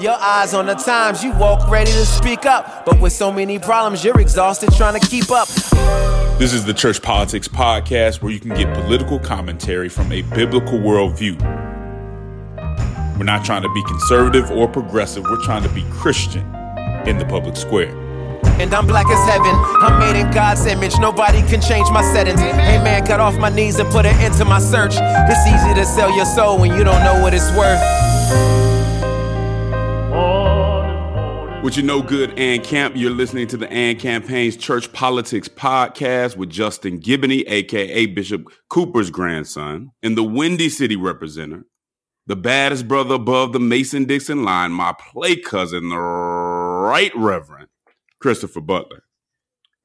Your eyes on the times, you walk ready to speak up. But with so many problems, you're exhausted trying to keep up. This is the Church Politics Podcast where you can get political commentary from a biblical worldview. We're not trying to be conservative or progressive, we're trying to be Christian in the public square. And I'm black as heaven. I'm made in God's image. Nobody can change my settings. Hey man, cut off my knees and put an end to my search. It's easy to sell your soul when you don't know what it's worth. With your no good and camp, you're listening to the and campaign's church politics podcast with Justin Giboney, aka Bishop Cooper's grandson, and the Windy City representative, the baddest brother above the Mason Dixon line, my play cousin, the right reverend Christopher Butler.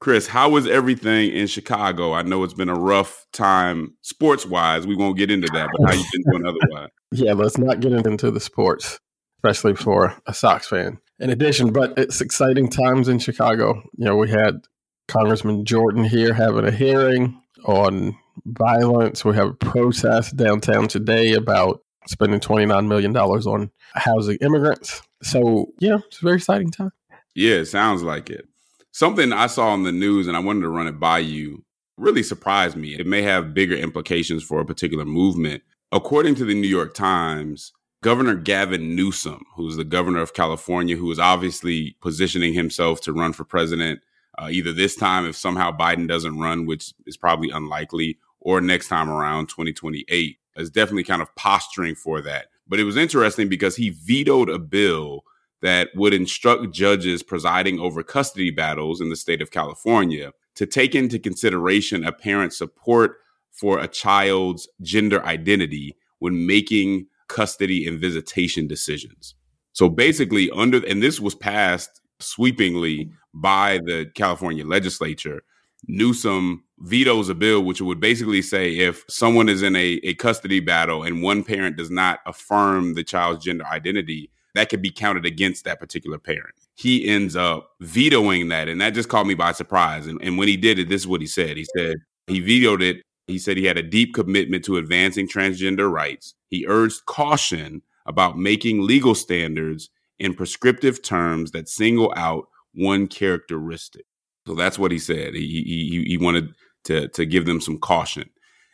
Chris, how is everything in Chicago? I know it's been a rough time sports wise. We won't get into that, but how you been doing otherwise? Yeah, let's not get into the sports, especially for a Sox fan in addition, but it's exciting times in Chicago. You know, we had Congressman Jordan here having a hearing on violence. We have a protest downtown today about spending $29 million on housing immigrants. So, yeah, it's a very exciting time. Yeah, it sounds like it. Something I saw on the news and I wanted to run it by you really surprised me. It may have bigger implications for a particular movement. According to the New York Times, Governor Gavin Newsom, who's the governor of California, who is obviously positioning himself to run for president uh, either this time if somehow Biden doesn't run, which is probably unlikely, or next time around 2028, is definitely kind of posturing for that. But it was interesting because he vetoed a bill that would instruct judges presiding over custody battles in the state of California to take into consideration a parent's support for a child's gender identity when making custody and visitation decisions. So basically, under and this was passed sweepingly by the California legislature. Newsom vetoes a bill which would basically say if someone is in a, a custody battle and one parent does not affirm the child's gender identity, that could be counted against that particular parent. He ends up vetoing that, and that just caught me by surprise. And, and when he did it, this is what he said. He said he vetoed it he said he had a deep commitment to advancing transgender rights. He urged caution about making legal standards in prescriptive terms that single out one characteristic. So that's what he said. He he he wanted to to give them some caution.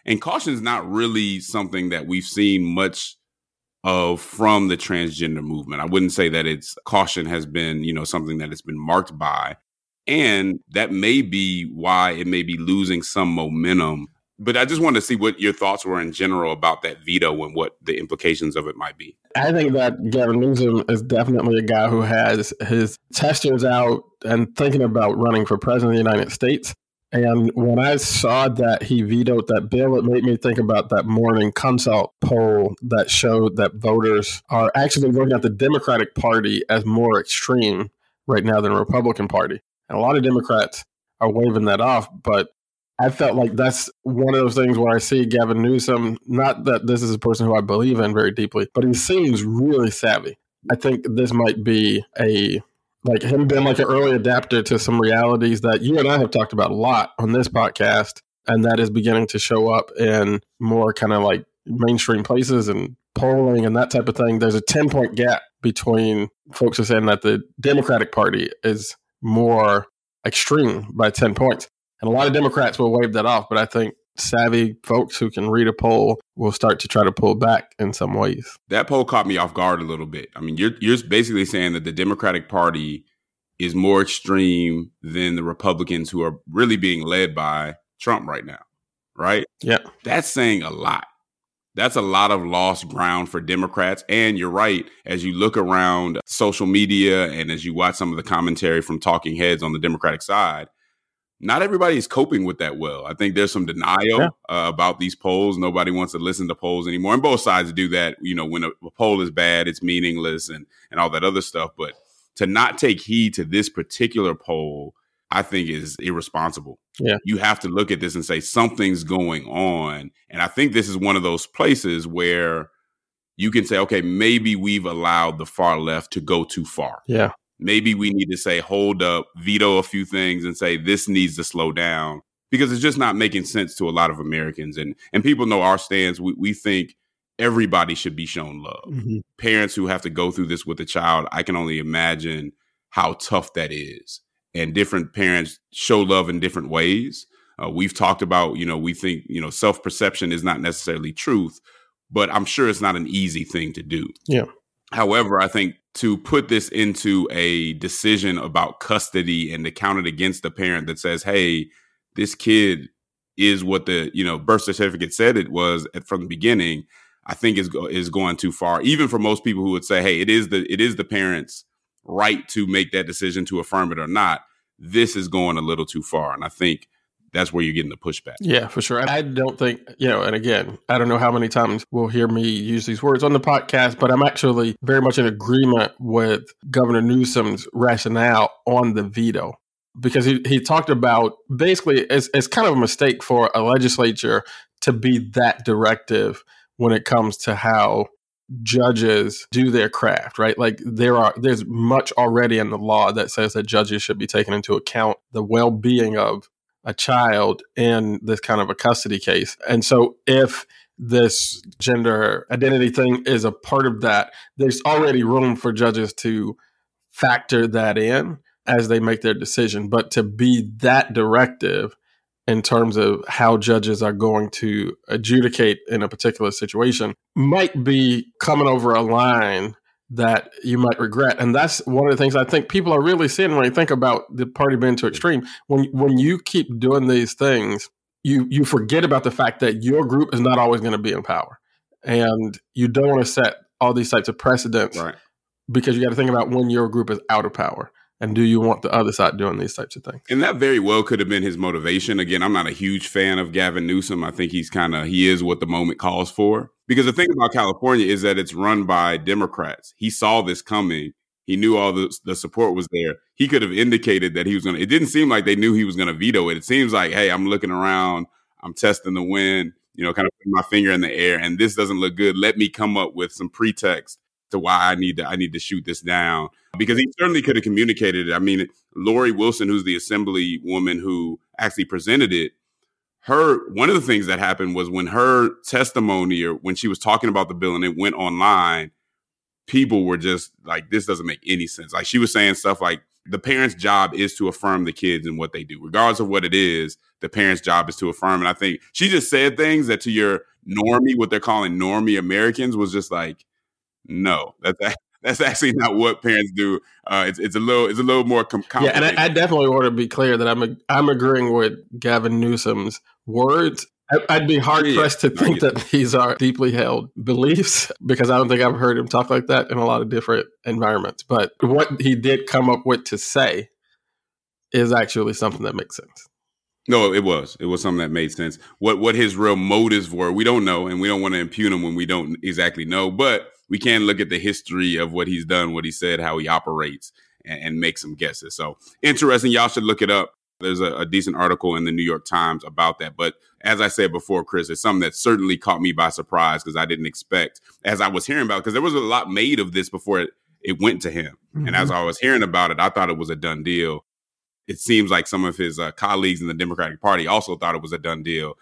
And caution is not really something that we've seen much of from the transgender movement. I wouldn't say that it's caution has been, you know, something that it's been marked by. And that may be why it may be losing some momentum but I just wanted to see what your thoughts were in general about that veto and what the implications of it might be. I think that Gavin Newsom is definitely a guy who has his testers out and thinking about running for president of the United States. And when I saw that he vetoed that bill, it made me think about that morning consult poll that showed that voters are actually looking at the Democratic Party as more extreme right now than the Republican Party. And a lot of Democrats are waving that off, but I felt like that's one of those things where I see Gavin Newsom, not that this is a person who I believe in very deeply, but he seems really savvy. I think this might be a like him being like an early adapter to some realities that you and I have talked about a lot on this podcast, and that is beginning to show up in more kind of like mainstream places and polling and that type of thing. There's a 10 point gap between folks who are saying that the Democratic Party is more extreme by 10 points. And a lot of Democrats will wave that off, but I think savvy folks who can read a poll will start to try to pull back in some ways. That poll caught me off guard a little bit. I mean, you're you're basically saying that the Democratic Party is more extreme than the Republicans who are really being led by Trump right now, right? Yeah. That's saying a lot. That's a lot of lost ground for Democrats. And you're right, as you look around social media and as you watch some of the commentary from talking heads on the Democratic side, not everybody is coping with that well. I think there's some denial yeah. uh, about these polls. Nobody wants to listen to polls anymore, and both sides do that. You know, when a, a, poll is bad, it's meaningless, and and all that other stuff. But to not take heed to this particular poll, I think is irresponsible. Yeah. You have to look at this and say something's going on. And I think this is one of those places where you can say, okay, maybe we've allowed the far left to go too far. Yeah. Maybe we need to say, hold up, veto a few things and say this needs to slow down because it's just not making sense to a lot of Americans. And and people know our stance. We, we think everybody should be shown love. Mm-hmm. Parents who have to go through this with a child, I can only imagine how tough that is. And different parents show love in different ways. Uh, we've talked about, you know, we think, you know, self perception is not necessarily truth, but I'm sure it's not an easy thing to do. Yeah. However, I think to put this into a decision about custody and to count it against the parent that says, hey, this kid is what the you know birth certificate said it was at, from the beginning i think is is going too far. Even for most people who would say hey it is the it is the parents right to make that decision to affirm it or not this is going a little too far. And i think that's where you're getting the pushback Yeah, for sure. I don't think, you know, and again, I don't know how many times we'll hear me use these words on the podcast, but I'm actually very much in agreement with Governor Newsom's rationale on the veto because he, he talked about basically it's, it's kind of a mistake for a legislature to be that directive when it comes to how judges do their craft right like there are there's much already in the law that says that judges should be taking into account the well-being of a child in this kind of a custody case. And so if this gender identity thing is a part of that there's already room for judges to factor that in as they make their decision. But to be that directive in terms of how judges are going to adjudicate in a particular situation might be coming over a line that you might regret. And that's one of the things I think people are really seeing when you think about the party being too extreme. When when you keep doing these things, you you forget about the fact that your group is not always going to be in power. And you don't want to set all these types of precedents right because you got to think about when your group is out of power. And do you want the other side doing these types of things? And that very well could have been his motivation. Again, I'm not a huge fan of Gavin Newsom. I think he's kind of he is what the moment calls for. Because the thing about California is that it's run by Democrats. He saw this coming. He knew all the the support was there. He could have indicated that he was going to. It didn't seem like they knew he was going to veto it. It seems like, hey, I'm looking around. I'm testing the wind. You know, kind of putting my finger in the air, and this doesn't look good. Let me come up with some pretext to why I need to I need to shoot this down because he certainly could have communicated it. I mean, Lori Wilson, who's the assembly woman who actually presented it, her one of the things that happened was when her testimony or when she was talking about the bill and it went online, people were just like, "This doesn't make any sense." Like she was saying stuff like, "The parents' job is to affirm the kids and what they do, regardless of what it is. The parents' job is to affirm." And I think she just said things that to your normie, what they're calling normie Americans, was just like no, that's that's actually not what parents do. Uh, it's it's a little it's a little more com- Yeah, and I, I, definitely want to be clear that I'm a, I'm agreeing with Gavin Newsom's words. I, would be hard pressed to think that these are deeply held beliefs because I don't think I've heard him talk like that in a lot of different environments. But what he did come up with to say is actually something that makes sense. No, it was. It was something that made sense. What what his real motives were, we don't know, and we don't want to impugn him when we don't exactly know. But we can look at the history of what he's done, what he said, how he operates, and, and make some guesses. So interesting. Y'all should look it up. There's a, a, decent article in the New York Times about that. But as I said before, Chris, it's something that certainly caught me by surprise because I didn't expect, as I was hearing about, because there was a lot made of this before it, it went to him. Mm-hmm. And as I was hearing about it, I thought it was a done deal. It seems like some of his uh, colleagues in the Democratic Party also thought it was a done deal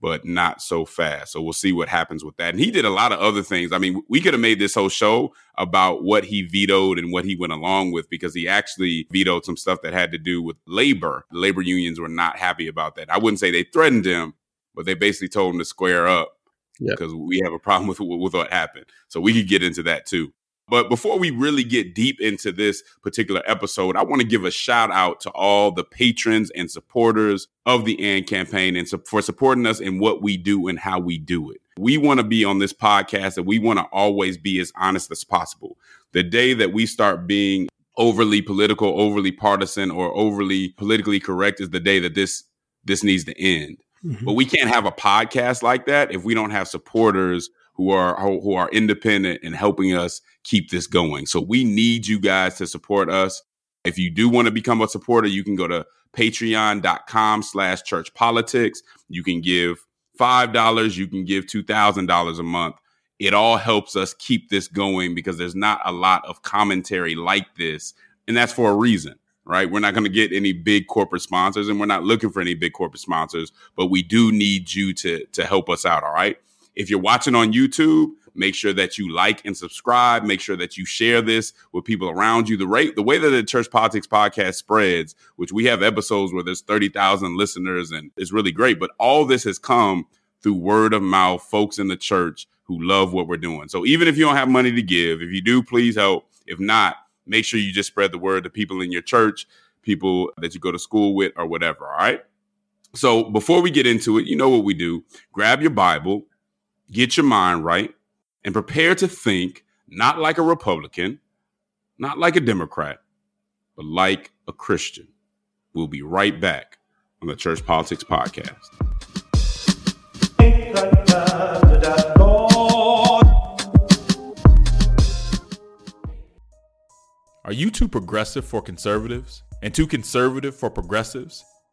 but not so fast. So we'll see what happens with that. And he did a lot of other things. I mean, we could have made this whole show about what he vetoed and what he went along with because he actually vetoed some stuff that had to do with labor. The labor unions were not happy about that. I wouldn't say they threatened him, but they basically told him to square up because we have a problem with, with what happened. So we could get into that too. But before we really get deep into this particular episode, I want to give a shout out to all the patrons and supporters of the AND campaign and for supporting us in what we do and how we do it. We want to be on this podcast and we want to always be as honest as possible. The day that we start being overly political, overly partisan, or overly politically correct is the day that this this needs to end. Mm-hmm. But we can't have a podcast like that if we don't have supporters who are who are independent and helping us keep this going. So we need you guys to support us. If you do want to become a supporter, you can go to patreon.com slash church politics. You can give $5, you can give $2,000 a month. It all helps us keep this going because there's not a lot of commentary like this. And that's for a reason, right? We're not going to get any big corporate sponsors and we're not looking for any big corporate sponsors, but we do need you to, to help us out. All right. If you're watching on YouTube, Make sure that you like and subscribe. Make sure that you share this with people around you. The rate, the way that the Church Politics podcast spreads, which we have episodes where there's 30,000 listeners and it's really great, but all this has come through word of mouth, folks in the church who love what we're doing. So even if you don't have money to give, if you do, please help. If not, make sure you just spread the word to people in your church, people that you go to school with, or whatever. All right. So before we get into it, you know what we do grab your Bible, get your mind right, and prepare to think not like a Republican, not like a Democrat, but like a Christian. We'll be right back on the Church Politics Podcast. Are you too progressive for conservatives and too conservative for progressives?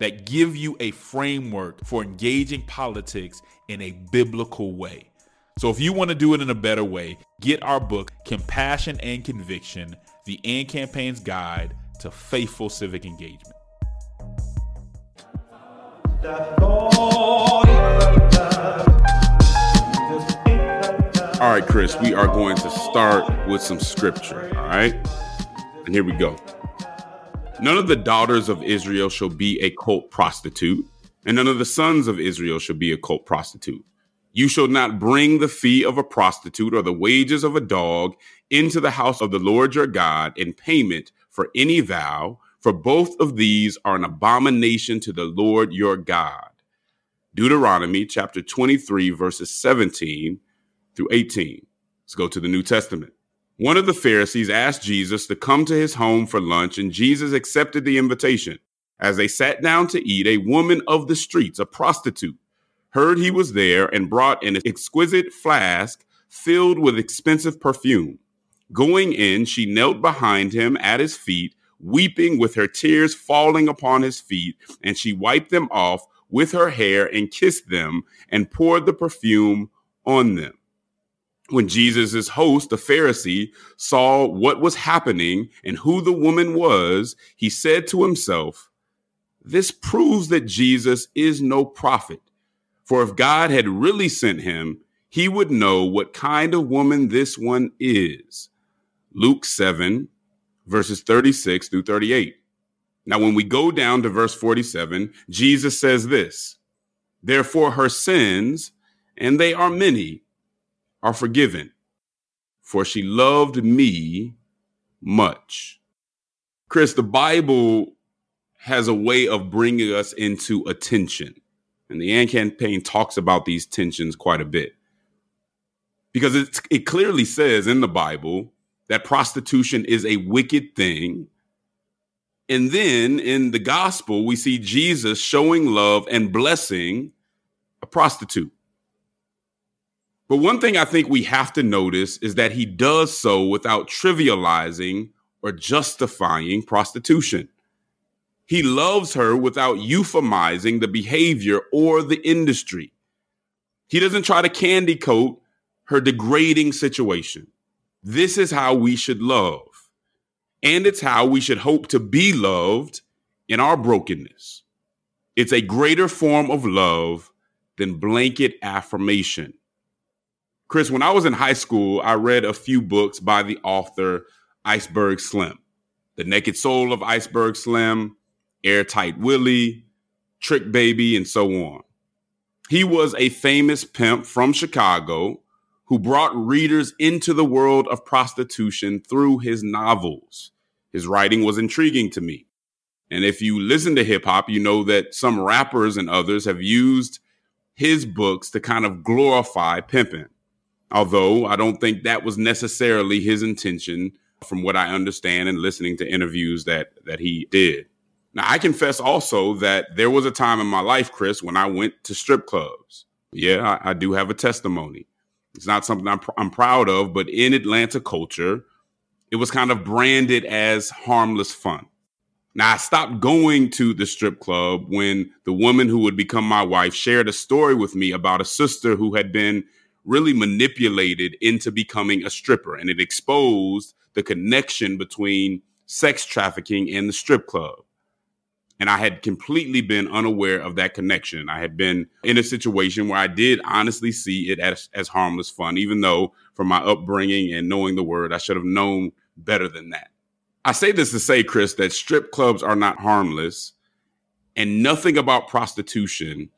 that give you a framework for engaging politics in a biblical way. So if you want to do it in a better way, get our book, Compassion and Conviction The AND Campaign's Guide to Faithful Civic Engagement. All right, Chris, we are going to start with some scripture. All right. And here we go. None of the daughters of Israel shall be a cult prostitute, and none of the sons of Israel shall be a cult prostitute. You shall not bring the fee of a prostitute or the wages of a dog into the house of the Lord your God in payment for any vow, for both of these are an abomination to the Lord your God. Deuteronomy chapter 23, verses 17 through 18. Let's go to the New Testament. One of the Pharisees asked Jesus to come to his home for lunch, and Jesus accepted the invitation. As they sat down to eat, a woman of the streets, a prostitute, heard he was there and brought an exquisite flask filled with expensive perfume. Going in, she knelt behind him at his feet, weeping with her tears falling upon his feet, and she wiped them off with her hair and kissed them and poured the perfume on them when Jesus' host, the Pharisee, saw what was happening and who the woman was, he said to himself, This proves that Jesus is no prophet. For if God had really sent him, he would know what kind of woman this one is. Luke 7, verses 36 through 38. Now, when we go down to verse 47, Jesus says this Therefore, her sins, and they are many, are forgiven, for she loved me much. Chris, the Bible has a way of bringing us into attention. And the AND campaign talks about these tensions quite a bit. Because it clearly says in the Bible that prostitution is a wicked thing. And then in the gospel, we see Jesus showing love and blessing a prostitute. But one thing I think we have to notice is that he does so without trivializing or justifying prostitution. He loves her without euphemizing the behavior or the industry. He doesn't try to candy coat her degrading situation. This is how we should love. And it's how we should hope to be loved in our brokenness. It's a greater form of love than blanket affirmation. Chris, when I was in high school, I read a few books by the author Iceberg Slim The Naked Soul of Iceberg Slim, Airtight Willie, Trick Baby, and so on. He was a famous pimp from Chicago who brought readers into the world of prostitution through his novels. His writing was intriguing to me. And if you listen to hip hop, you know that some rappers and others have used his books to kind of glorify pimping. Although I don't think that was necessarily his intention from what I understand and listening to interviews that that he did. Now, I confess also that there was a time in my life, Chris, when I went to strip clubs. Yeah, I, I do have a testimony. It's not something I'm, pr- I'm proud of, but in Atlanta culture, it was kind of branded as harmless fun. Now, I stopped going to the strip club when the woman who would become my wife shared a story with me about a sister who had been really manipulated into becoming a stripper, and it exposed the connection between sex trafficking and the strip club. And I had completely been unaware of that connection. I had been in a situation where I did honestly see it as, as harmless fun, even though from my upbringing and knowing the word, I should have known better than that. I say this to say, Chris, that strip clubs are not harmless and nothing about prostitution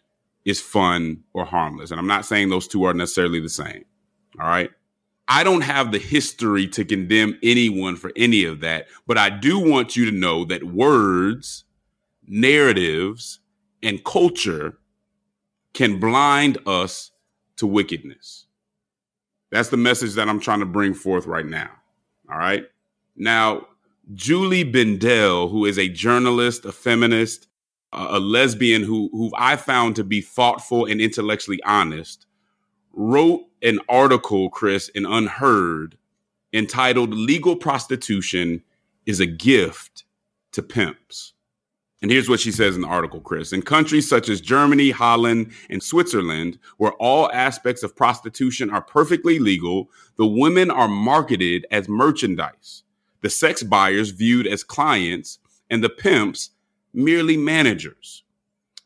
is fun or harmless. And I'm not saying those two are necessarily the same. All right. I don't have the history to condemn anyone for any of that, but I do want you to know that words, narratives, and culture can blind us to wickedness. That's the message that I'm trying to bring forth right now. All right. Now, Julie Bindel, who is a journalist, a feminist, a lesbian who who I found to be thoughtful and intellectually honest, wrote an article, Chris, in UnHerd, entitled Legal Prostitution is a Gift to Pimps. And here's what she says in the article, Chris. In countries such as Germany, Holland, and Switzerland, where all aspects of prostitution are perfectly legal, the women are marketed as merchandise, the sex buyers viewed as clients, and the pimps merely managers.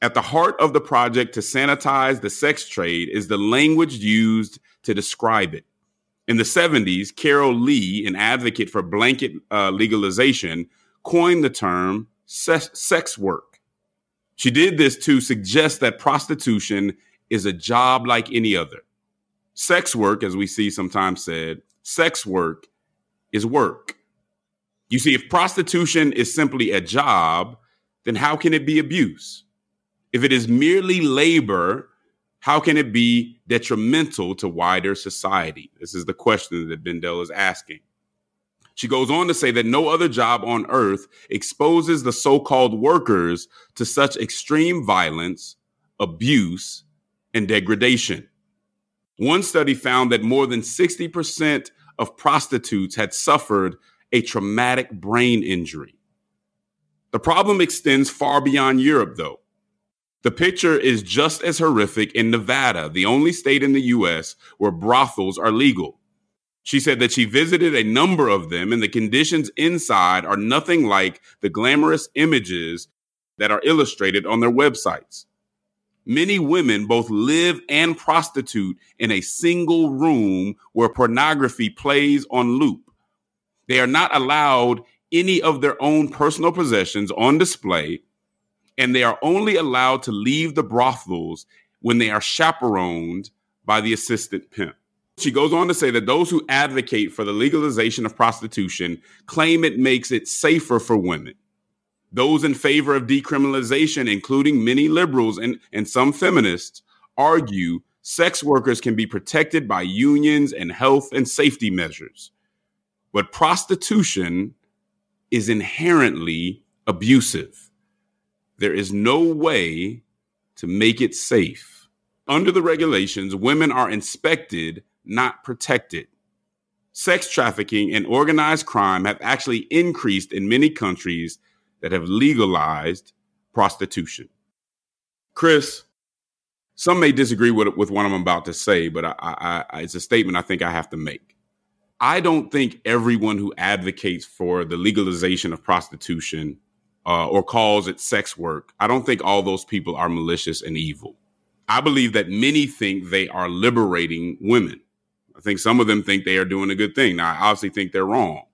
At the heart of the project to sanitize the sex trade is the language used to describe it. In the 70s, Carol Leigh, an advocate for blanket uh, legalization, coined the term sex, sex work. She did this to suggest that prostitution is a job like any other. Sex work, as we see sometimes said, sex work is work. You see, if prostitution is simply a job, then how can it be abuse? If it is merely labor, how can it be detrimental to wider society? This is the question that Bindel is asking. She goes on to say that no other job on earth exposes the so called workers to such extreme violence, abuse, and degradation. One study found that more than 60% of prostitutes had suffered a traumatic brain injury. The problem extends far beyond Europe, though. The picture is just as horrific in Nevada, the only state in the US where brothels are legal. She said that she visited a number of them, and the conditions inside are nothing like the glamorous images that are illustrated on their websites. Many women both live and prostitute in a single room where pornography plays on loop. They are not allowed any of their own personal possessions on display, and they are only allowed to leave the brothels when they are chaperoned by the assistant pimp. She goes on to say that those who advocate for the legalization of prostitution claim it makes it safer for women. Those in favor of decriminalization, including many liberals and, and some feminists, argue sex workers can be protected by unions and health and safety measures. But prostitution is inherently abusive. There is no way to make it safe. Under the regulations, women are inspected, not protected. Sex trafficking and organized crime have actually increased in many countries that have legalized prostitution. Chris, some may disagree with, with what I'm about to say, but I, I, I, it's a statement I think I have to make. I don't think everyone who advocates for the legalization of prostitution uh, or calls it sex work, I don't think all those people are malicious and evil. I believe that many think they are liberating women. I think some of them think they are doing a good thing. Now, I obviously think they're wrong.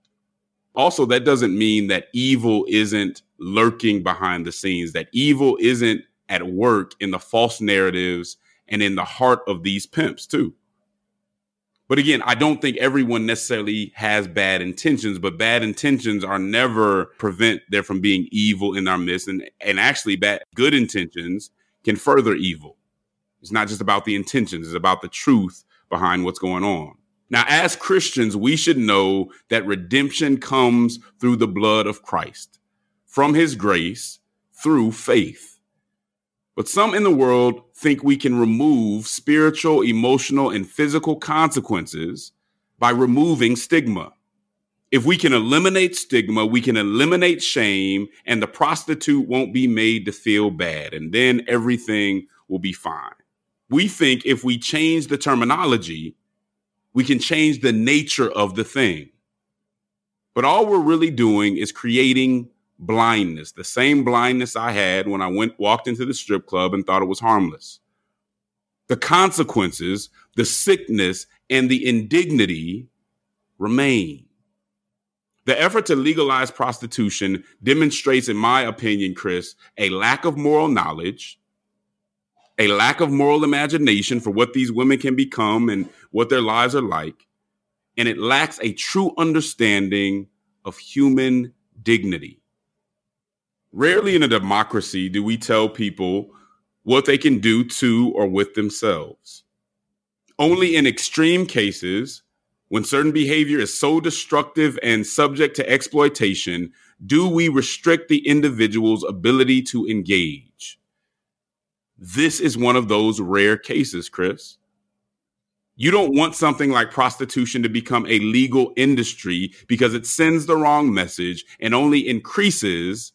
Also, that doesn't mean that evil isn't lurking behind the scenes, that evil isn't at work in the false narratives and in the heart of these pimps, too. But again, I don't think everyone necessarily has bad intentions, but bad intentions are never prevent there from being evil in our midst. And, and actually, bad good intentions can further evil. It's not just about the intentions, it's about the truth behind what's going on. Now, as Christians, we should know that redemption comes through the blood of Christ, from his grace, through faith. But some in the world think we can remove spiritual, emotional, and physical consequences by removing stigma. If we can eliminate stigma, we can eliminate shame, and the prostitute won't be made to feel bad, and then everything will be fine. We think if we change the terminology, we can change the nature of the thing. But all we're really doing is creating blindness, the same blindness I had when I went walked into the strip club and thought it was harmless. The consequences, the sickness, and the indignity remain. The effort to legalize prostitution demonstrates, in my opinion, Chris, a lack of moral knowledge, a lack of moral imagination for what these women can become and what their lives are like, and it lacks a true understanding of human dignity. Rarely in a democracy do we tell people what they can do to or with themselves. Only in extreme cases, when certain behavior is so destructive and subject to exploitation, do we restrict the individual's ability to engage. This is one of those rare cases, Chris. You don't want something like prostitution to become a legal industry because it sends the wrong message and only increases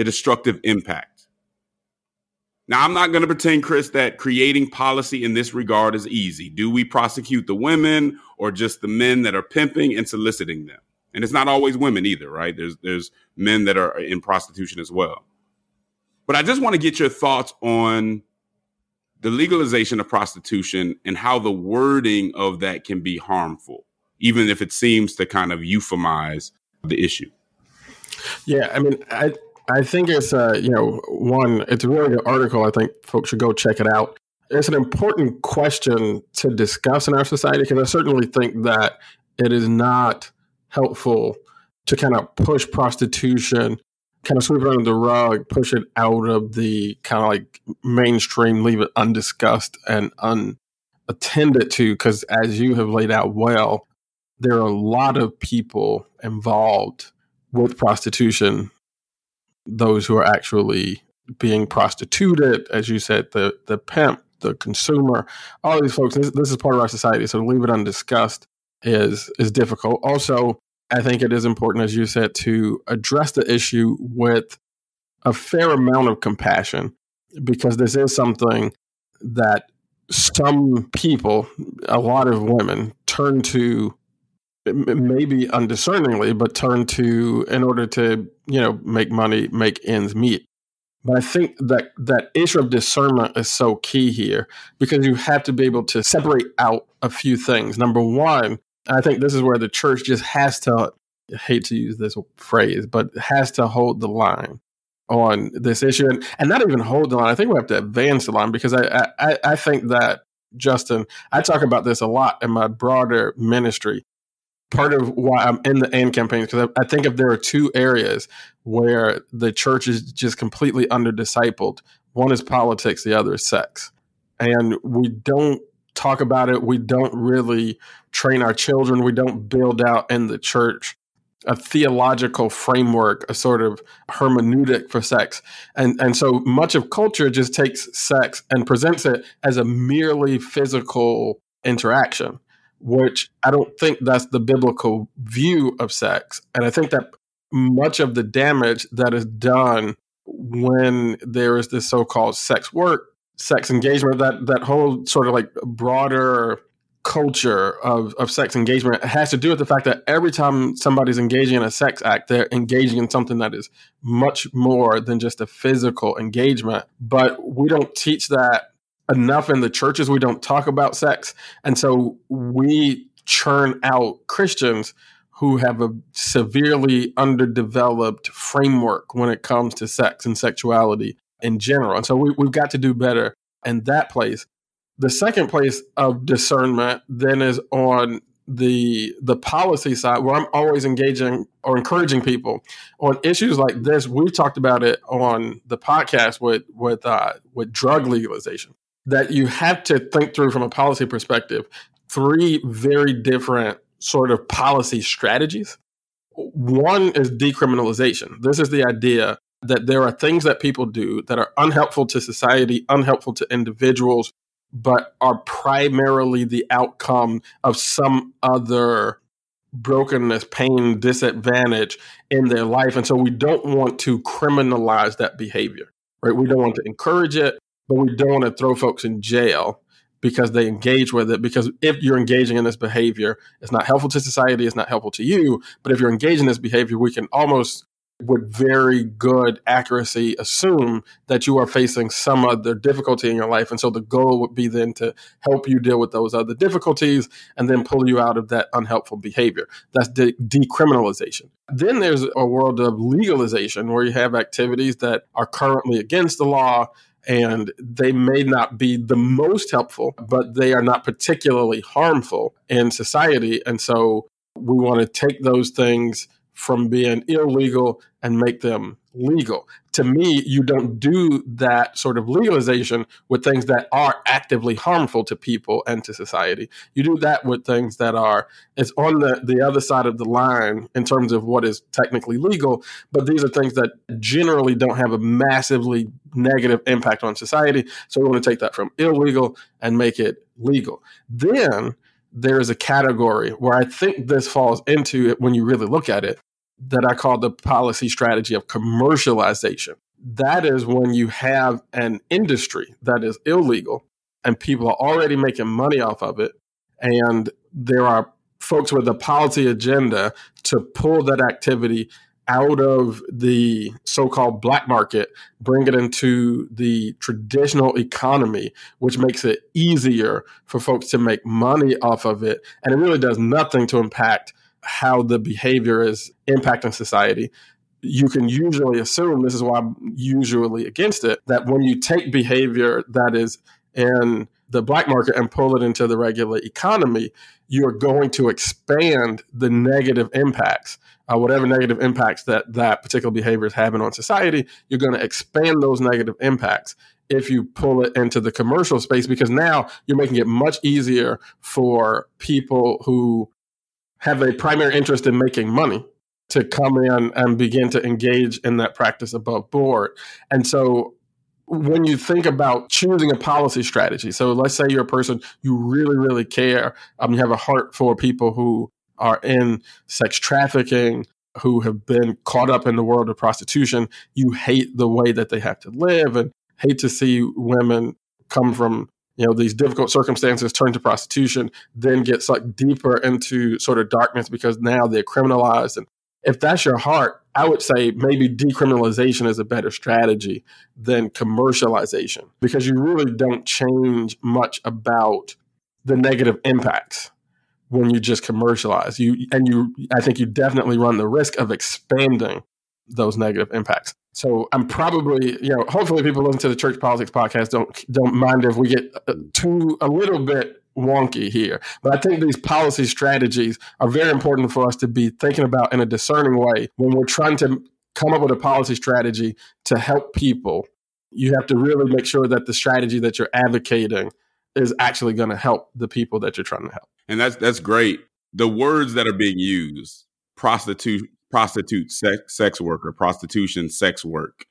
the destructive impact. Now, I'm not going to pretend, Chris, that creating policy in this regard is easy. Do we prosecute the women or just the men that are pimping and soliciting them? And it's not always women either, right? There's there's men that are in prostitution as well. But I just want to get your thoughts on the legalization of prostitution and how the wording of that can be harmful, even if it seems to kind of euphemize the issue. Yeah, I mean, I I think it's uh, you know one. It's a really good article. I think folks should go check it out. It's an important question to discuss in our society because I certainly think that it is not helpful to kind of push prostitution, kind of sweep it under the rug, push it out of the kind of like mainstream, leave it undiscussed and unattended to. Because as you have laid out well, there are a lot of people involved with prostitution those who are actually being prostituted, as you said, the the pimp, the consumer, all these folks. This, this is part of our society, so to leave it undiscussed is is difficult. Also, I think it is important, as you said, to address the issue with a fair amount of compassion, because this is something that some people, a lot of women, turn to maybe undiscerningly, but turn to in order to you know make money, make ends meet. But I think that that issue of discernment is so key here because you have to be able to separate out a few things. Number one, I think this is where the church just has to I hate to use this phrase, but has to hold the line on this issue and, and not even hold the line. I think we have to advance the line because I, I, I think that Justin, I talk about this a lot in my broader ministry part of why I'm in the AND campaign because I, I, think if there are two areas where the church is just completely under discipled, one is politics, the other is sex. And we don't talk about it. We don't really train our children. We don't build out in the church a theological framework, a sort of hermeneutic for sex. And, and so much of culture just takes sex and presents it as a merely physical interaction which I don't think that's the biblical view of sex. And I think that much of the damage that is done when there is this so-called sex work, sex engagement, that that whole sort of like broader culture of, of sex engagement has to do with the fact that every time somebody's engaging in a sex act, they're engaging in something that is much more than just a physical engagement. But we don't teach that enough in the churches we don't talk about sex. And so we churn out christians who have a severely underdeveloped framework when it comes to sex and sexuality in general. And so we, we've got to do better in that place. The second place of discernment then is on the the policy side where I'm always engaging or encouraging people on issues like this. We've talked about it on the podcast with with uh, with drug legalization that you have to think through from a policy perspective three very different sort of policy strategies. One is decriminalization. This is the idea that there are things that people do that are unhelpful to society, unhelpful to individuals, but are primarily the outcome of some other brokenness, pain, disadvantage in their life. And so we don't want to criminalize that behavior, right? We don't want to encourage it, but we don't want to throw folks in jail because they engage with it. Because if you're engaging in this behavior, it's not helpful to society, it's not helpful to you. But if you're engaging in this behavior, we can almost with very good accuracy assume that you are facing some other difficulty in your life. And so the goal would be then to help you deal with those other difficulties and then pull you out of that unhelpful behavior. That's de- decriminalization. Then there's a world of legalization where you have activities that are currently against the law and they may not be the most helpful, but they are not particularly harmful in society. And so we want to take those things from being illegal and make them legal. To me, you don't do that sort of legalization with things that are actively harmful to people and to society. You do that with things that are it's on the, the other side of the line in terms of what is technically legal, but these are things that generally don't have a massively negative impact on society. So we want to take that from illegal and make it legal. Then there is a category where I think this falls into it when you really look at it, that I call the policy strategy of commercialization. That is when you have an industry that is illegal and people are already making money off of it. And there are folks with a policy agenda to pull that activity out of the so-called black market, bring it into the traditional economy, which makes it easier for folks to make money off of it. And it really does nothing to impact how the behavior is impacting society, you can usually assume this is why I'm usually against it that when you take behavior that is in the black market and pull it into the regular economy, you're going to expand the negative impacts, uh, whatever negative impacts that that particular behavior is having on society. You're going to expand those negative impacts if you pull it into the commercial space because now you're making it much easier for people who have a primary interest in making money to come in and begin to engage in that practice above board. And so when you think about choosing a policy strategy, so let's say you're a person you really, really care, um, you have a heart for people who are in sex trafficking, who have been caught up in the world of prostitution, you hate the way that they have to live and hate to see women come from you know these difficult circumstances turn to prostitution then get sucked deeper into sort of darkness because now they're criminalized. And if that's your heart i would say maybe decriminalization is a better strategy than commercialization because you really don't change much about the negative impacts when you just commercialize. You and you i think you definitely run the risk of expanding those negative impacts so I'm probably, you know, hopefully people listen to the Church Politics podcast don't don't mind if we get uh, too a little bit wonky here. But I think these policy strategies are very important for us to be thinking about in a discerning way when we're trying to come up with a policy strategy to help people. You have to really make sure that the strategy that you're advocating is actually going to help the people that you're trying to help. And that's that's great. The words that are being used, prostitute prostitute, sex, sex worker, prostitution, sex work.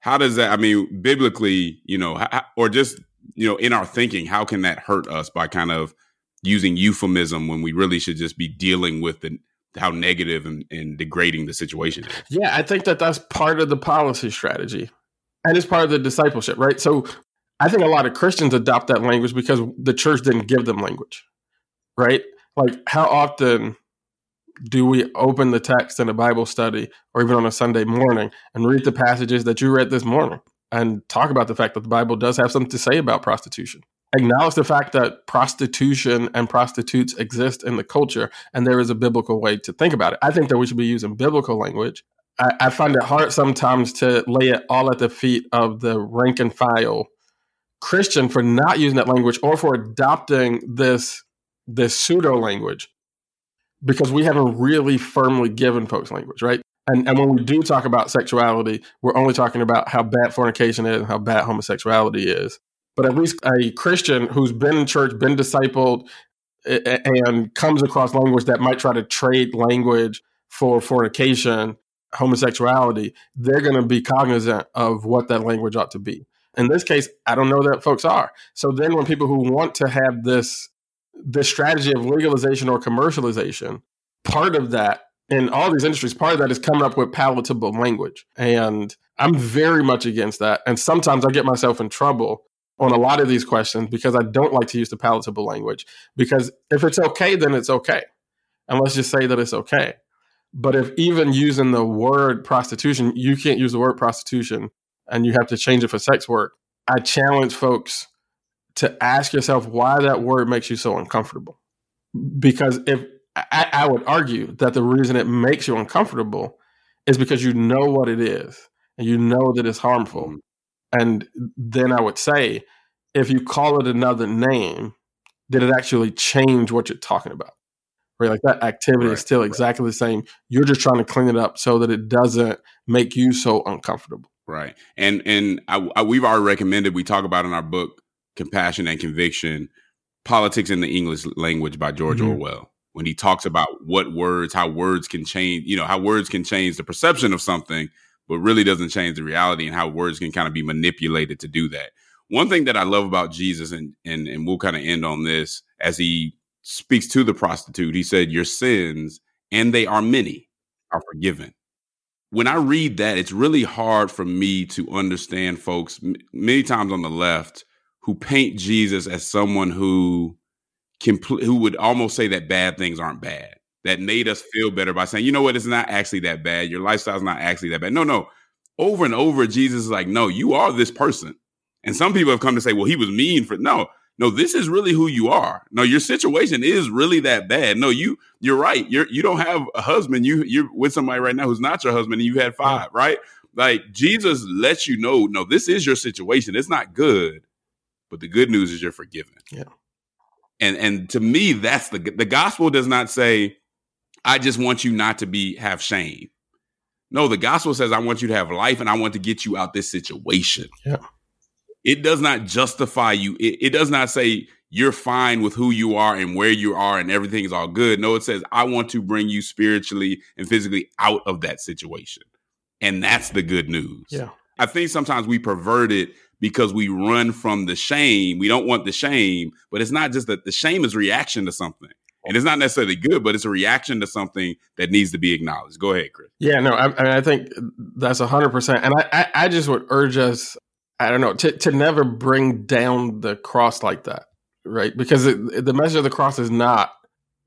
How does that? I mean, biblically, you know, how, or just you know, in our thinking, how can that hurt us by kind of using euphemism when we really should just be dealing with the how negative and, and degrading the situation is? Yeah, I think that that's part of the policy strategy, and it's part of the discipleship, right? So, I think a lot of Christians adopt that language because the church didn't give them language, right? Like, how often do we open the text in a Bible study or even on a Sunday morning and read the passages that you read this morning? and talk about the fact that the Bible does have something to say about prostitution. Acknowledge the fact that prostitution and prostitutes exist in the culture, and there is a biblical way to think about it. I think that we should be using biblical language. I, I find it hard sometimes to lay it all at the feet of the rank and file Christian for not using that language or for adopting this this pseudo language because we haven't really firmly given folks language, right? And, and when we do talk about sexuality, we're only talking about how bad fornication is and how bad homosexuality is. But at least a Christian who's been in church, been discipled, and comes across language that might try to trade language for fornication, homosexuality, they're going to be cognizant of what that language ought to be. In this case, I don't know that folks are. So then when people who want to have this this strategy of legalization or commercialization, part of that in all these industries, part of that is coming up with palatable language. And I'm very much against that. And sometimes I get myself in trouble on a lot of these questions because I don't like to use the palatable language. Because if it's okay, then it's okay. And let's just say that it's okay. But if even using the word prostitution, you can't use the word prostitution and you have to change it for sex work, I challenge folks to ask yourself why that word makes you so uncomfortable. Because if I, I, would argue that the reason it makes you uncomfortable is because you know what it is and you know that it's harmful. Mm-hmm. And then I would say, if you call it another name, did it actually change what you're talking about? Right? Like that activity right, is still exactly right. the same. You're just trying to clean it up so that it doesn't make you so uncomfortable. Right. And and I, I, we've already recommended we talk about in our book Compassion and Conviction, Politics and the English Language by George mm-hmm. Orwell. When he talks about what words, how words can change, you know, how words can change the perception of something, but really doesn't change the reality and how words can kind of be manipulated to do that. One thing that I love about Jesus, and and, and we'll kind of end on this as he speaks to the prostitute, he said, Your sins, and they are many, are forgiven when I read that, it's really hard for me to understand folks m- many times on the left who paint Jesus as someone who can pl- who would almost say that bad things aren't bad. That made us feel better by saying, you know what, it's not actually that bad. Your lifestyle's not actually that bad. No, no. Over and over, Jesus is like, no, you are this person. And some people have come to say, well, he was mean for no no, this is really who you are. No, your situation is really that bad. No, you you're right. You're you don't have a husband. You you're with somebody right now who's not your husband, and you had five, right? Like Jesus lets you know, no, this is your situation. It's not good, but the good news is you're forgiven. Yeah. And and to me, that's the the gospel does not say, I just want you not to be have shame. No, the gospel says I want you to have life and I want to get you out this situation. Yeah. It does not justify you. It, it does not say you're fine with who you are and where you are and everything is all good. No, it says, I want to bring you spiritually and physically out of that situation. And that's the good news. Yeah. I think sometimes we pervert it because we run from the shame. We don't want the shame, but it's not just that the shame is reaction to something. And it's not necessarily good, but it's a reaction to something that needs to be acknowledged. Go ahead, Chris. Yeah, no, I, I think that's 100%. And I, I, I just would urge us I don't know to to never bring down the cross like that, right? Because it, the measure of the cross is not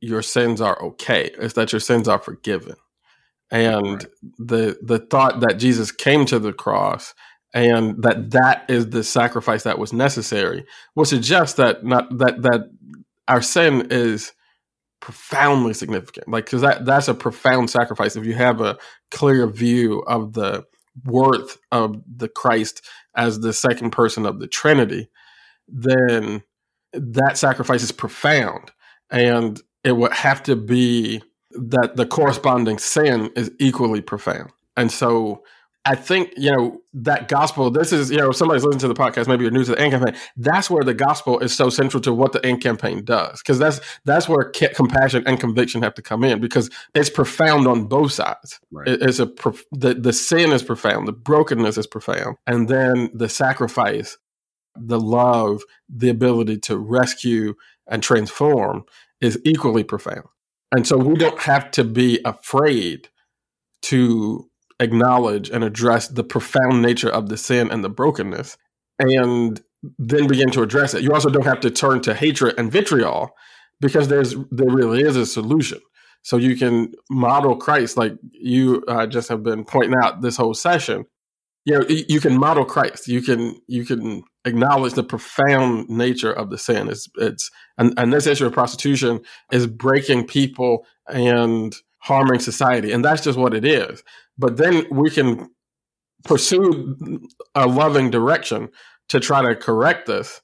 your sins are okay; it's that your sins are forgiven. And the the thought that Jesus came to the cross and that that is the sacrifice that was necessary will suggest that not that that our sin is profoundly significant like because that that's a profound sacrifice if you have a clear view of the worth of the Christ as the second person of the Trinity, then that sacrifice is profound. And it would have to be that the corresponding sin is equally profound. And so I think, you know, that gospel, this is, you know, if somebody's listening to the podcast, maybe you're new to the AND campaign, that's where the gospel is so central to what the AND campaign does. Because that's that's where compassion and conviction have to come in because it's profound on both sides. Right. it's a the, the sin is profound, the brokenness is profound. And then the sacrifice, the love, the ability to rescue and transform is equally profound. And so we don't have to be afraid to acknowledge and address the profound nature of the sin and the brokenness and then begin to address it. You also don't have to turn to hatred and vitriol because there's there really is a solution. So you can model Christ like you uh, just have been pointing out this whole session. you know you can model Christ. You can you can acknowledge the profound nature of the sin. It's it's and, and this issue of prostitution is breaking people and harming society, and that's just what it is. But then we can pursue a loving direction to try to correct this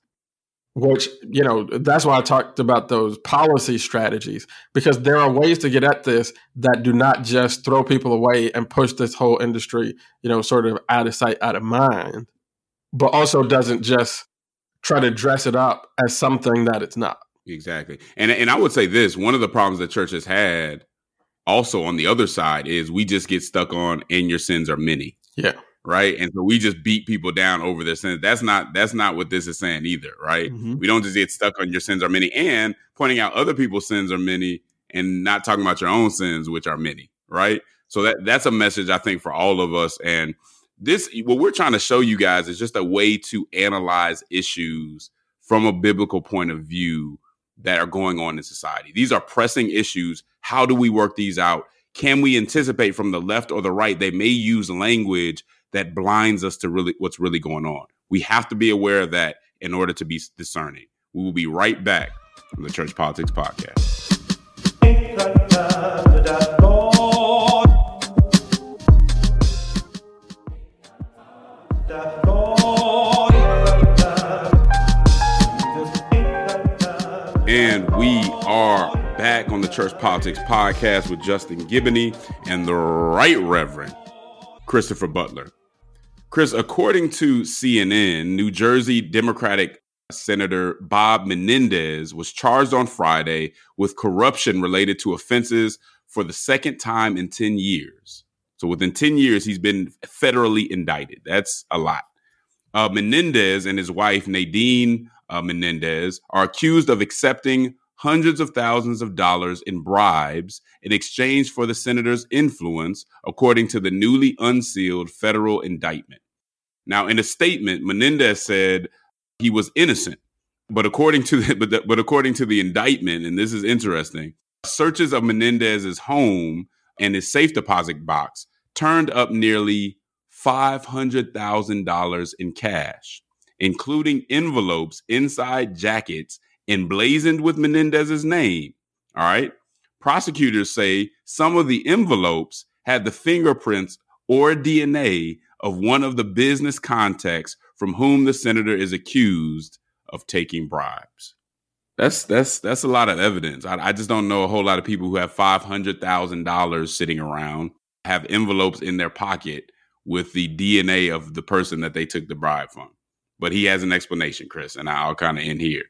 which you know that's why i talked about those policy strategies because there are ways to get at this that do not just throw people away and push this whole industry you know sort of out of sight out of mind but also doesn't just try to dress it up as something that it's not exactly and and i would say this one of the problems that church has had also on the other side is we just get stuck on and your sins are many yeah right? And so we just beat people down over their sins. That's not that's not what this is saying either, right? Mm-hmm. We don't just get stuck on your sins are many and pointing out other people's sins are many and not talking about your own sins, which are many, right? So that that's a message I think for all of us. And this what we're trying to show you guys is just a way to analyze issues from a biblical point of view that are going on in society. These are pressing issues. How do we work these out? Can we anticipate from the left or the right? They may use language that blinds us to really what's really going on. We have to be aware of that in order to be discerning. We will be right back from the Church Politics Podcast. And we are back on the Church Politics Podcast with Justin Giboney and the Right Reverend Christopher Butler. Chris, according to CNN, New Jersey Democratic Senator Bob Menendez was charged on Friday with corruption related to offenses for the second time in 10 years. So within 10 years, he's been federally indicted. That's a lot. Uh, Menendez and his wife, Nadine uh, Menendez, are accused of accepting hundreds of thousands of dollars in bribes in exchange for the senator's influence, according to the newly unsealed federal indictment. Now, in a statement, Menendez said he was innocent, but according to the, but, the, but according to the indictment, and this is interesting, searches of Menendez's home and his safe deposit box turned up nearly five hundred thousand dollars in cash, including envelopes inside jackets emblazoned with Menendez's name. All right. Prosecutors say some of the envelopes had the fingerprints or DNA of one of the business contacts from whom the senator is accused of taking bribes. That's that's that's a lot of evidence. I, I just don't know a whole lot of people who have five hundred thousand dollars sitting around have envelopes in their pocket with the DNA of the person that they took the bribe from. But he has an explanation, Chris, and I'll kind of end here.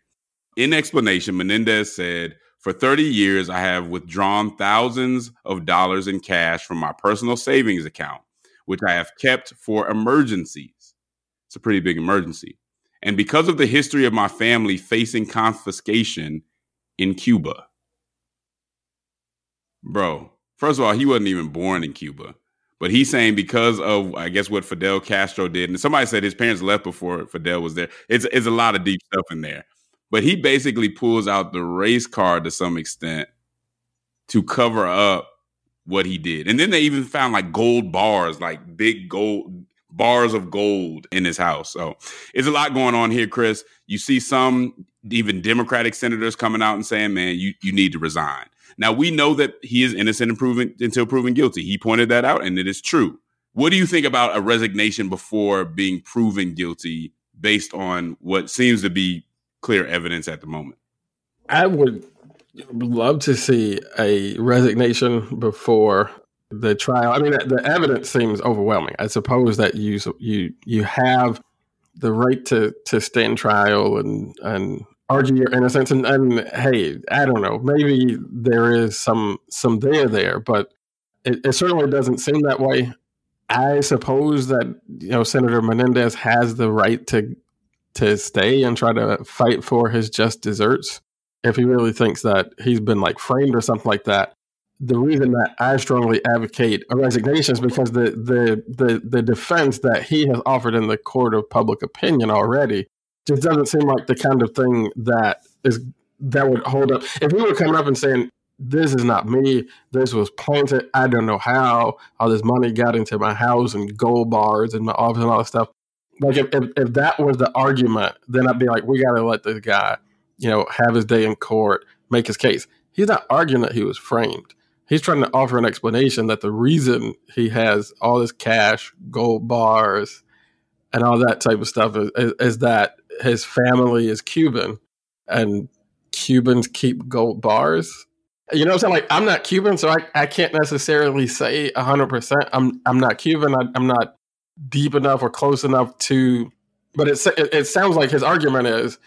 In explanation, Menendez said, For 30 years, I have withdrawn thousands of dollars in cash from my personal savings account which I have kept for emergencies. It's a pretty big emergency. And because of the history of my family facing confiscation in Cuba. Bro, first of all, he wasn't even born in Cuba. But he's saying because of, I guess, what Fidel Castro did, and somebody said his parents left before Fidel was there. It's, it's a lot of deep stuff in there. But he basically pulls out the race card to some extent to cover up what he did. And then they even found like gold bars, like big gold bars of gold in his house. So it's a lot going on here, Chris. You see some even Democratic senators coming out and saying, man, you, you need to resign. Now we know that he is innocent and proven, until proven guilty. He pointed that out, and it is true. What do you think about a resignation before being proven guilty based on what seems to be clear evidence at the moment? I would love to see a resignation before the trial. I mean, the evidence seems overwhelming. I suppose that you you you have the right to to stand trial and and argue your innocence. And, and hey, I don't know, maybe there is some some there there, but it, it certainly doesn't seem that way. I suppose that you know Senator Menendez has the right to to stay and try to fight for his just desserts if he really thinks that he's been like framed or something like that. The reason that I strongly advocate a resignation is because the the the the defense that he has offered in the court of public opinion already just doesn't seem like the kind of thing that is that would hold up. If he were coming up and saying, this is not me. This was planted. I don't know how all this money got into my house and gold bars and my office and all that stuff. Like if, if, if that was the argument, then I'd be like, we got to let this guy, you know, have his day in court, make his case. He's not arguing that he was framed. He's trying to offer an explanation that the reason he has all this cash, gold bars, and all that type of stuff is, is, is that his family is Cuban and Cubans keep gold bars. You know what I'm saying? Like I'm not Cuban, so I, I can't necessarily say hundred percent. I'm I'm not Cuban. I, am not deep enough or close enough to. But it, it it sounds like his argument is,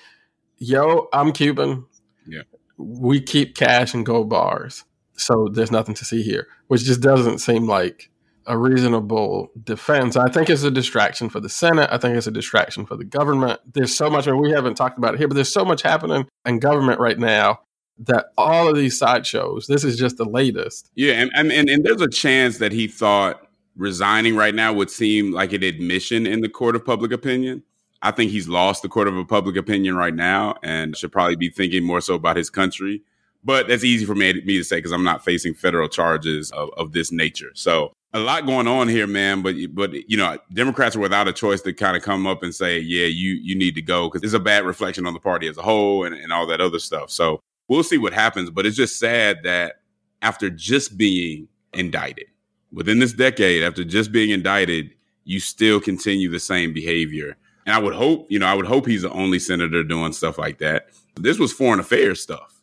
"Yo, I'm Cuban. Yeah, we keep cash and gold bars, so there's nothing to see here," which just doesn't seem like a reasonable defense. I think it's a distraction for the Senate. I think it's a distraction for the government. There's so much, and we haven't talked about it here, but there's so much happening in government right now that all of these sideshows, this is just the latest. Yeah, and, and, and, and there's a chance that he thought resigning right now would seem like an admission in the court of public opinion. I think he's lost the court of public opinion right now and should probably be thinking more so about his country. But that's easy for me, me to say because I'm not facing federal charges of, of this nature. So a lot going on here, man. But but you know, Democrats are without a choice to kind of come up and say, yeah, you you need to go because it's a bad reflection on the party as a whole and, and all that other stuff. So we'll see what happens. But it's just sad that after just being indicted within this decade, after just being indicted, you still continue the same behavior. And I would hope, you know, I would hope he's the only senator doing stuff like that. This was foreign affairs stuff.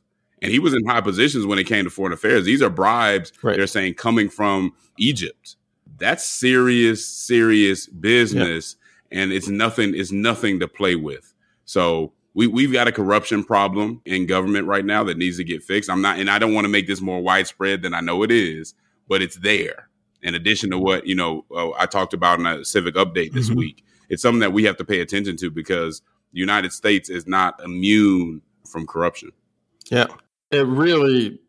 And he was in high positions when it came to foreign affairs. These are bribes, right. they're saying, coming from Egypt. That's serious, serious business. Yeah. And it's nothing, it's nothing to play with. So we, we've got a corruption problem in government right now that needs to get fixed. I'm not, and I don't want to make this more widespread than I know it is, but it's there. In addition to what, you know, uh, I talked about in a civic update this mm-hmm. week, it's something that we have to pay attention to because the United States is not immune from corruption. Yeah it really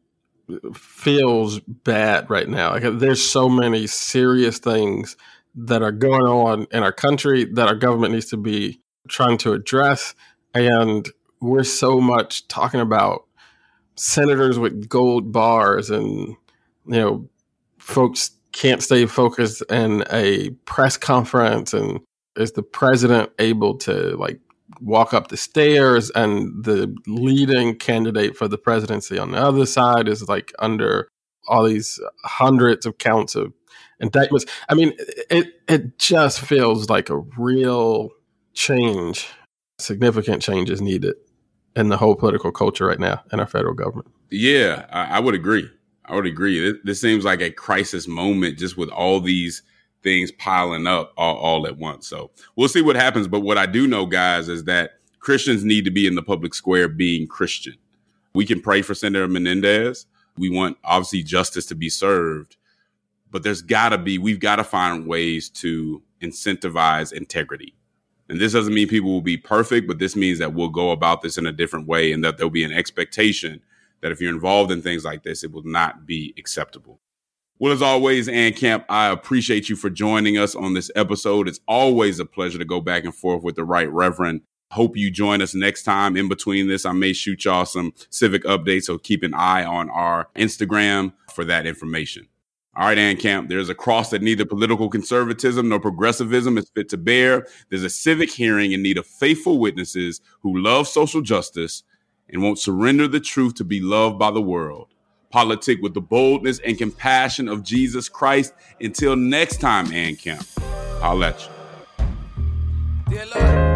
feels bad right now. Like, there's so many serious things that are going on in our country that our government needs to be trying to address. And we're so much talking about senators with gold bars and, you know, folks can't stay focused in a press conference. And is the president able to like walk up the stairs and the leading candidate for the presidency on the other side is like under all these hundreds of counts of indictments. I mean, it it just feels like a real change, significant change is needed in the whole political culture right now in our federal government. Yeah, I, I would agree. I would agree. This, this seems like a crisis moment just with all these things piling up all, all at once. So we'll see what happens. But what I do know, guys, is that Christians need to be in the public square being Christian. We can pray for Senator Menendez. We want obviously justice to be served, but there's got to be, we've got to find ways to incentivize integrity. And this doesn't mean people will be perfect, but this means that we'll go about this in a different way and that there'll be an expectation that if you're involved in things like this, it will not be acceptable. Well, as always, Ann Camp, I appreciate you for joining us on this episode. It's always a pleasure to go back and forth with the right reverend. Hope you join us next time. In between this, I may shoot y'all some civic updates, so keep an eye on our Instagram for that information. All right, Ann Camp, there's a cross that neither political conservatism nor progressivism is fit to bear. There's a civic hearing in need of faithful witnesses who love social justice and won't surrender the truth to be loved by the world politic with the boldness and compassion of Jesus Christ. Until next time, Ann Camp, I'll let you.